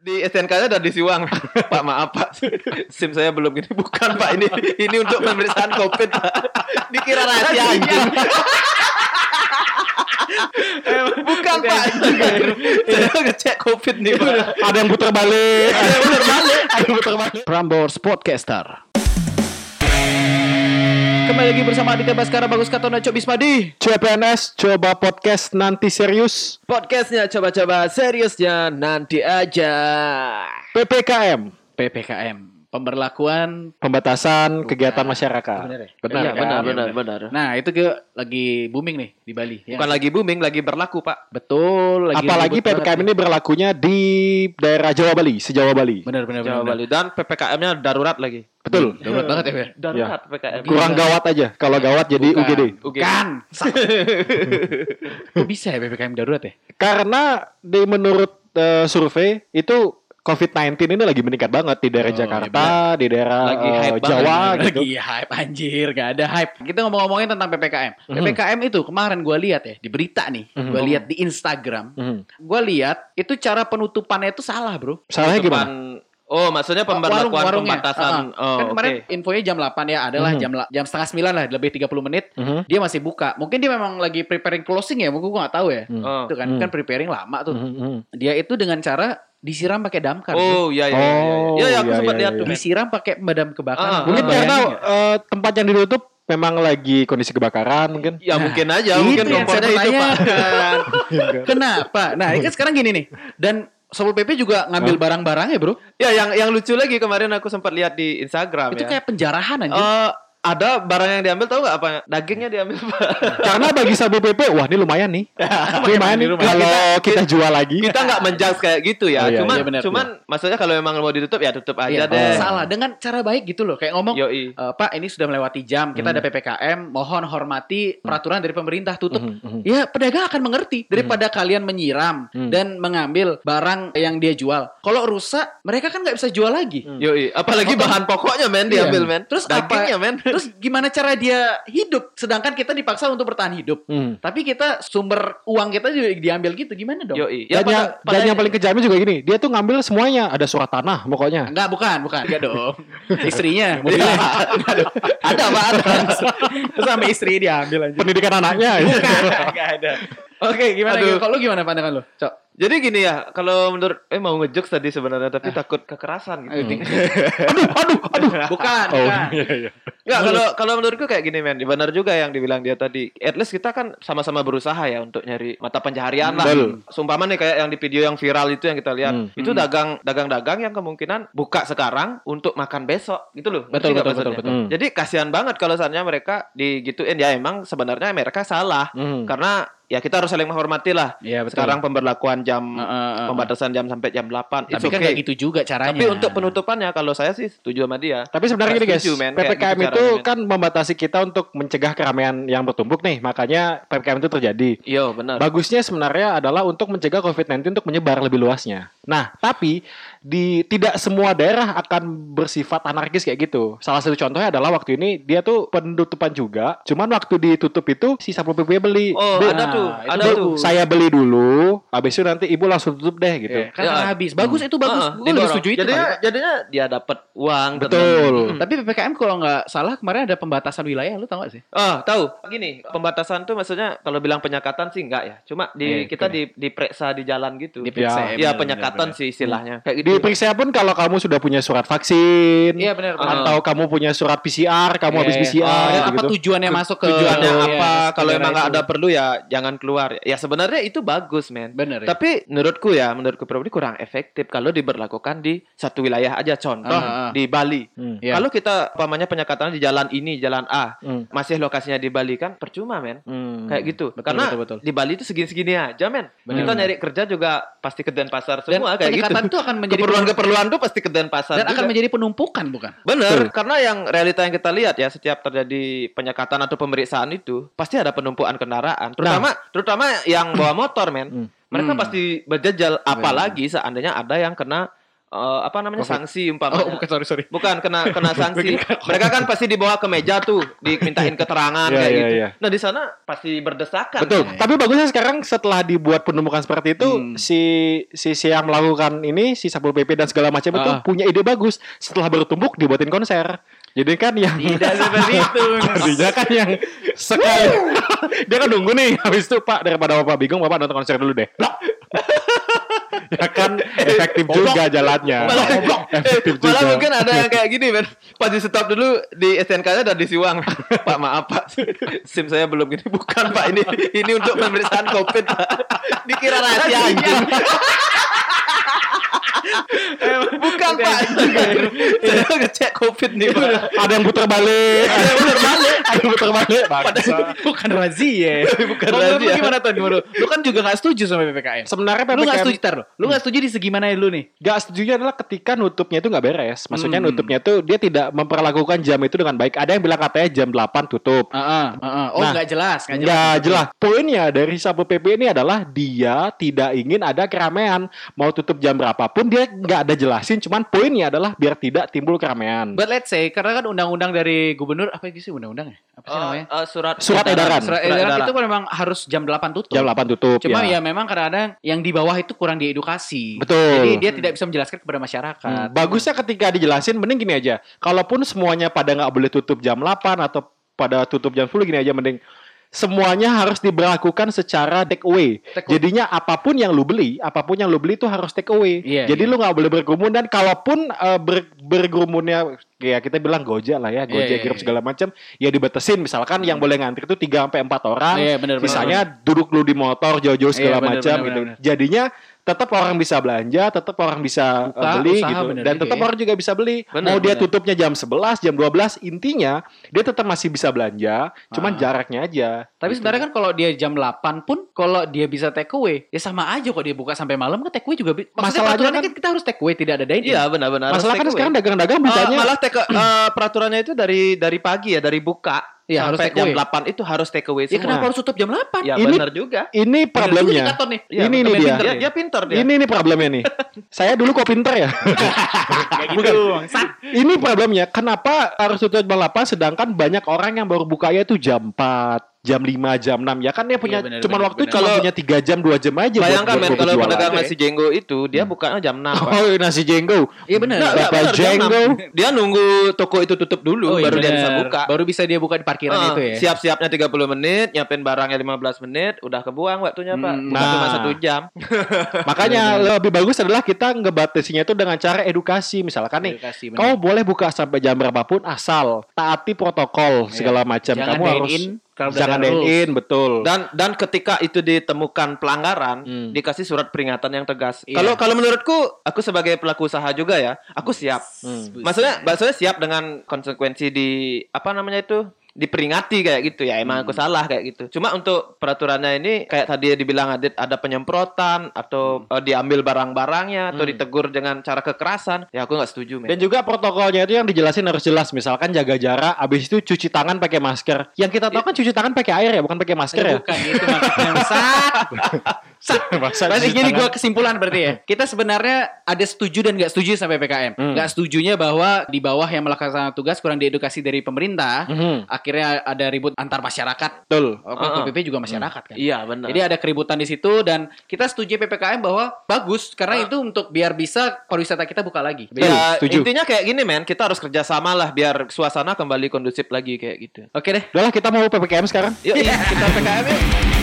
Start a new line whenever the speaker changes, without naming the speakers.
Di STNK-nya ada diisi uang. Pak maaf Pak, SIM saya belum gini. Bukan Pak, ini ini untuk pemeriksaan COVID Pak. Dikira rahasia anjing. Bukan Pak. Saya ngecek COVID nih Pak.
Ada yang putar balik.
Ada yang putar balik.
Ada yang putar balik.
Prambors Podcaster. Kembali lagi bersama Aditya Baskara Bagus Katona Cok Bismadi.
CPNS coba podcast nanti serius.
Podcastnya coba-coba seriusnya nanti aja.
PPKM,
PPKM. Pemberlakuan
pembatasan kegiatan masyarakat.
Benar ya?
Benar,
Iya,
benar,
kan?
benar,
Iya,
benar.
Nah, itu ke lagi booming nih di Bali. ya
Bukan lagi booming, lagi berlaku Pak.
betul lagi
Apalagi PPKM ini berlakunya di daerah Jawa Bali, sejawa Bali.
Benar benar
Jawa
benar.
Bali dan PPKM-nya darurat lagi.
Betul.
Darurat banget ya?
Darurat PPKM.
Kurang gawat aja. Kalau gawat jadi
Bukan.
UGD.
Bukan. Kok bisa ya PPKM darurat ya?
Karena di menurut eh, survei itu COVID-19 ini lagi meningkat banget di daerah
Oh,
Jakarta, di daerah
Lagi
eh,
hype banget,
Jawa gitu.
Lagi hype anjir, gak ada hype. Kita ngomong-ngomongin tentang PPKM.
Mhm.
PPKM itu kemarin gue lihat ya di berita nih,
Mhm.
gue lihat di Instagram,
Mhm.
gue lihat itu cara penutupannya itu salah bro.
Salahnya gimana?
Oh, maksudnya pemberlakuan
Warung-warungnya.
pembatasan.
Uh-uh.
Oh,
kan kemarin
oke.
infonya jam 8 ya, adalah
Mhm.
jam jam setengah 9 lah, lebih 30 menit.
Mhm.
Dia masih buka. Mungkin dia memang lagi preparing closing ya, mungkin gue gak tahu ya.
Mhm.
Oh.
Itu kan
Hmm.
kan preparing lama tuh.
Mhm, mhm.
Dia itu dengan cara disiram pakai damkar.
Oh, iya iya iya.
Oh,
Iya, iya, aku
iya,
sempat
iya,
lihat
iya.
tuh.
disiram pakai pemadam kebakaran.
Ah,
Mungkin
ah,
karena eh, tempat yang ditutup memang lagi kondisi kebakaran mungkin.
Ya mungkin aja,
Itu
mungkin
yang saya
kompornya itu Pak.
Kenapa? Nah, ini kan sekarang gini nih. Dan Satpol PP juga ngambil barang-barangnya, Bro.
Ya, yang yang lucu lagi kemarin aku sempat lihat di Instagram
Itu
ya.
kayak penjarahan anjir.
Eh, ada barang yang diambil tahu nggak apa? Dagingnya diambil Pak.
Karena bagi Sabu PP, wah ini lumayan nih. lumayan nih kalau kita jual lagi.
Kita nggak menjudge kayak gitu ya.
Oh, iya,
cuman
iya, benar,
cuman maksudnya kalau memang mau ditutup ya tutup
Iya,
aja deh.
Salah dengan cara baik gitu loh. Kayak ngomong,
Yoi.
"Eh, Pak ini sudah melewati jam, kita
Hmm.
ada PPKM, mohon hormati peraturan dari pemerintah tutup.
Mhm, mhm.
Ya pedagang akan mengerti daripada kalian menyiram
Hmm.
dan mengambil barang yang dia jual. Kalau rusak, mereka kan nggak bisa jual lagi.
Yoi, apalagi
Otom-
bahan pokoknya men
Iya.
diambil men.
Terus
dagingnya
apa?
men.
Terus gimana cara dia hidup? Sedangkan kita dipaksa untuk bertahan hidup.
Mhm.
Tapi kita sumber uang kita juga diambil gitu. Gimana dong?
Yoi.
Dan,
pada-
yang,
pada-
dan yang paling kejamnya juga gini, dia tuh ngambil semuanya, ada surat tanah pokoknya.
Enggak, bukan, bukan. Enggak dong. Istrinya, mobilnya.
Ada Pak, ada.
Terus sama istri diambil aja.
Pendidikan anaknya.
Enggak ada. Oke, gimana? Kalau lu gimana pandangan lu? Cok.
Jadi gini ya, kalau menurut eh mau ngejokes tadi sebenarnya tapi takut kekerasan gitu.
Ting.
aduh, aduh, aduh.
Bukan,
Oh,
bukan.
iya, iya.
Enggak, kalau kalau menurutku kayak gini men, benar juga yang dibilang dia tadi. At least kita kan sama-sama berusaha ya untuk nyari mata pencaharian lah.
Betul.
Sumpama nih kayak yang di video yang viral itu yang kita lihat,
Hmm.
itu dagang dagang-dagang yang kemungkinan buka sekarang untuk makan besok gitu loh.
Betul, betul, betul, betul.
Hmm.
Jadi kasihan banget kalau seandainya mereka digituin ya emang sebenarnya mereka salah.
Mhm.
Karena ya kita harus saling menghormati lah.
Betul.
Sekarang pemberlakuan jam
Uh, uh, uh,
pembatasan jam sampai jam 8.
Tapi
It's
kan
okay.
nggak gitu juga caranya.
Tapi untuk penutupannya kalau saya sih setuju sama dia.
Tapi sebenarnya gini guys,
men, kayak
PPKM
gitu
itu
men.
kan membatasi kita untuk mencegah keramaian yang bertumpuk nih. Makanya PPKM itu terjadi.
Iya benar.
Bagusnya sebenarnya adalah untuk mencegah COVID-19 untuk menyebar lebih luasnya. Nah, tapi di tidak semua daerah akan bersifat anarkis kayak gitu. Salah satu contohnya adalah waktu ini dia tuh penutupan juga. Cuman waktu ditutup itu si Satpol PP beli.
Oh,
Bu,
ada
Nah,
tuh,
itu
ada tuh.
saya beli dulu, habis itu nanti ibu langsung tutup deh gitu.
Iya, karena
Ya.
habis. Bagus itu bagus.
Heeh,
Gue lebih setuju itu.
Jadinya,
Pak.
jadinya dia dapat uang.
Betul.
tenang.
Tapi PPKM kalau nggak salah kemarin ada pembatasan wilayah, lu tau gak sih?
Oh, tahu. Gini, pembatasan tuh maksudnya kalau bilang penyekatan sih enggak ya. Cuma di
Iya,
kita
oke.
di diperiksa di jalan gitu.
Diperiksa,
Ya.
Iya,
bener,
penyekatan
bener,
sih istilahnya. Kayak gitu.
Diperiksa pun kalau kamu sudah punya surat vaksin,
Iya benar.
atau kamu punya surat PCR, kamu
Iya,
habis
iya.
PCR,
Oh, dan
gitu.
apa tujuannya masuk ke
tujuannya
Iya,
apa? Kalau emang nggak ada perlu ya jangan keluar. Ya sebenarnya itu bagus, men.
Bener ya.
Tapi menurutku ya, menurutku pribadi kurang efektif kalau diberlakukan di satu wilayah aja. Contoh
Ah, ah.
di Bali.
Hmm.
Iya.
Kalau kita umpamanya penyekatan di jalan ini, jalan A,
Hmm.
masih lokasinya di Bali kan percuma, men.
Hmm.
Kayak gitu.
Betul,
Karena
betul, betul.
di Bali itu segini-segini aja, men.
Bener.
Kita nyari kerja juga pasti ke Denpasar
Dan
semua kayak gitu.
itu akan menjadi
Keperluan-keperluan tuh pasti ke Denpasar
dan akan
juga.
menjadi penumpukan bukan?
Bener,
Betul.
karena yang realita yang kita lihat ya setiap terjadi penyekatan atau pemeriksaan itu pasti ada penumpukan kendaraan, terutama terutama yang bawa motor men.
Hmm.
Mereka
Hmm.
pasti berjajal apalagi seandainya ada yang kena eh, apa namanya
Covid.
sanksi umpamanya.
Oh, bukan sorry sorry.
Bukan kena kena sanksi. Mereka kan pasti dibawa ke meja tuh, dimintain keterangan
Iya,
kayak
iya,
gitu.
iya.
Nah di sana pasti berdesakan.
Betul.
kan?
Tapi bagusnya sekarang setelah dibuat penumpukan seperti itu,
Hmm.
si si si yang melakukan ini, si Satpol PP dan segala macam itu
Ah.
punya ide bagus. Setelah bertumbuk dibuatin konser. Jadi kan yang
Tidak seperti itu.
Tadinya kan yang sekali dia kan nunggu nih habis itu Pak daripada Bapak bingung Bapak nonton konser dulu deh. Ya kan efektif juga jalannya.
Malah,
efektif
eh, malah
juga.
mungkin ada yang kayak gini men Pas di stop dulu Di STNK-nya ada disiwang. Pak maaf pak. SIM saya belum gini. Bukan pak. Ini Ini untuk pemeriksaan covid pak. Dikira rahasia. anjing Bukan pak Saya ngecek covid nih pak
ada yang putar balik. ada yang putar balik. ada yang putar balik. Bangsa.
Bukan razia.
Bukan
Kalau menurut lu
razia.
gimana tuh? Gimana? Lu kan juga gak setuju sama PPKM.
Sebenarnya
Lu gak
PPKM
setuju tar lo. Lu gak setuju di segi mana lu nih?
Gak setuju adalah ketika nutupnya itu nggak beres. Maksudnya
Hmm.
nutupnya itu dia tidak memperlakukan jam itu dengan baik. Ada yang bilang katanya jam 8 tutup.
Heeh, heeh. Oh,
Nah,
nggak jelas, nggak jelas.
Nggak jelas. Poinnya dari Satpol PP ini adalah dia tidak ingin ada keramaian. Mau tutup jam berapapun dia nggak ada jelasin. Cuman poinnya adalah biar tidak timbul keramaian.
But let's say karena kan undang-undang dari gubernur apa sih undang-undang ya? Apa sih
Oh,
namanya?
eh, Surat
Surat edaran.
Surat edaran itu kan memang harus jam 8 tutup.
Jam 8 tutup.
Cuma
ya.
ya memang kadang-kadang yang di bawah itu kurang diedukasi.
Betul.
Jadi dia tidak bisa menjelaskan kepada masyarakat.
Hmm, bagusnya ketika dijelasin mending gini aja. Kalaupun semuanya pada nggak boleh tutup jam 8 atau pada tutup jam 10 gini aja mending semuanya harus diberlakukan secara take away.
Take away.
Jadinya apa pun yang lu beli, apa pun yang lu beli itu harus take away.
Iya,
Jadi
iya.
lu nggak boleh berkerumun dan kalaupun eh, ber- berkerumunnya kayak kita bilang Gojek lah ya, Gojek
iya,
Grab
iya.
segala macam, ya dibatesin misalkan yang boleh ngantri itu 3 sampai 4 orang.
Iya, benar, benar,
Sisanya duduk lu di motor jauh-jauh segala
Iya, benar,
macam
benar,
gitu. Jadinya tetap orang bisa belanja, tetap orang bisa eh,
Buka
beli
usaha,
gitu.
benar
Dan tetap
ya.
orang juga bisa beli.
Benar,
Mau dia tutupnya jam 11, jam 12, intinya dia tetap masih bisa belanja, cuman
Ah.
jaraknya aja.
Tapi
Gitu.
sebenarnya kan kalau dia jam 8 pun kalau dia bisa take away, ya sama aja kok dia buka sampai malam kan take away juga. bi- Maksudnya
Masalahnya
peraturannya
kan-
kan kita harus take away, tidak ada dine in.
Iya benar-benar
Masalah kan sekarang dagang-dagang
Eh,
bukanya
malah take, eh, peraturannya itu dari dari pagi ya dari buka
Iya, harus
sampai
take
jam
away.
8 itu harus take away
Ya
semua.
kenapa harus tutup jam 8?
Ya
Ini-
benar juga.
ini problemnya.
juga kantor nih.
Iya,
ini nih
betul,
dia.
Dia, dia pinter dia.
Ini nih problemnya nih. Saya dulu kok pinter ya.
Gitu. bangsat.
ini problemnya. Kenapa harus tutup jam 8 sedangkan banyak orang yang baru bukanya itu jam 4, jam 5, jam 6. Ya kan dia punya
Iya, benar,
cuma
benar,
waktu
benar.
cuma
Kalau-
punya 3 jam, 2 jam aja
Bayangkan men kalau pedagang nasi jenggo itu dia bukanya jam 6. Pak.
Oh, nasi jenggo.
Iya benar.
Bapak
benar, jam
Jenggo.
6. Dia nunggu toko itu tutup dulu
Oh, iya
baru dia bisa buka.
Baru bisa dia buka di parkiran
Ah,
itu ya.
Siap-siapnya 30 menit, nyiapin barangnya 15 menit, udah kebuang waktunya, Pak.
Hmm,
Bukan cuma
nah.
satu jam.
Makanya lebih bagus adalah kita ngebatasinya itu dengan cara edukasi. Misalkan nih,
Edukasi,
kau boleh buka sampai jam berapapun asal taati protokol
Iya.
segala macam. Kamu harus
kalau
jangan
ada
dine
rules.
in, betul.
Dan dan ketika itu ditemukan pelanggaran,
Hmm.
dikasih surat peringatan yang tegas.
Iya.
Kalau kalau menurutku, aku sebagai pelaku usaha juga ya, aku siap.
Hmm.
Maksudnya, maksudnya siap dengan konsekuensi di apa namanya itu diperingati kayak gitu ya emang aku salah kayak gitu cuma untuk peraturannya ini kayak tadi dibilang Adit ada penyemprotan atau eh, diambil barang-barangnya atau
Hmm.
ditegur dengan cara kekerasan ya aku nggak setuju men
Dan juga protokolnya itu yang dijelasin harus jelas. Misalkan jaga jarak, abis itu cuci tangan pakai masker. Yang kita tahu kan cuci tangan pakai air ya, bukan pakai masker ya.
Bukan itu maksudnya Berarti gini gue kesimpulan berarti ya. Kita sebenarnya ada setuju dan nggak setuju sampai PPKM.
Hmm.
Nggak setujunya bahwa di bawah yang melaksanakan tugas kurang diedukasi dari pemerintah.
Mhm,
Akhirnya ada ribut antar masyarakat.
Betul.
Oh,
Ah, ah.
PPP juga masyarakat kan.
iya benar
Jadi ada keributan di situ dan kita setuju PPKM bahwa bagus karena
Ah.
itu untuk biar bisa pariwisata kita buka lagi.
ya
setuju.
intinya kayak gini men kita harus kerjasama lah biar suasana kembali kondusif lagi kayak gitu
Oke deh.
Udahlah kita mau PPKM sekarang.
yuk iya, kita PKM yuk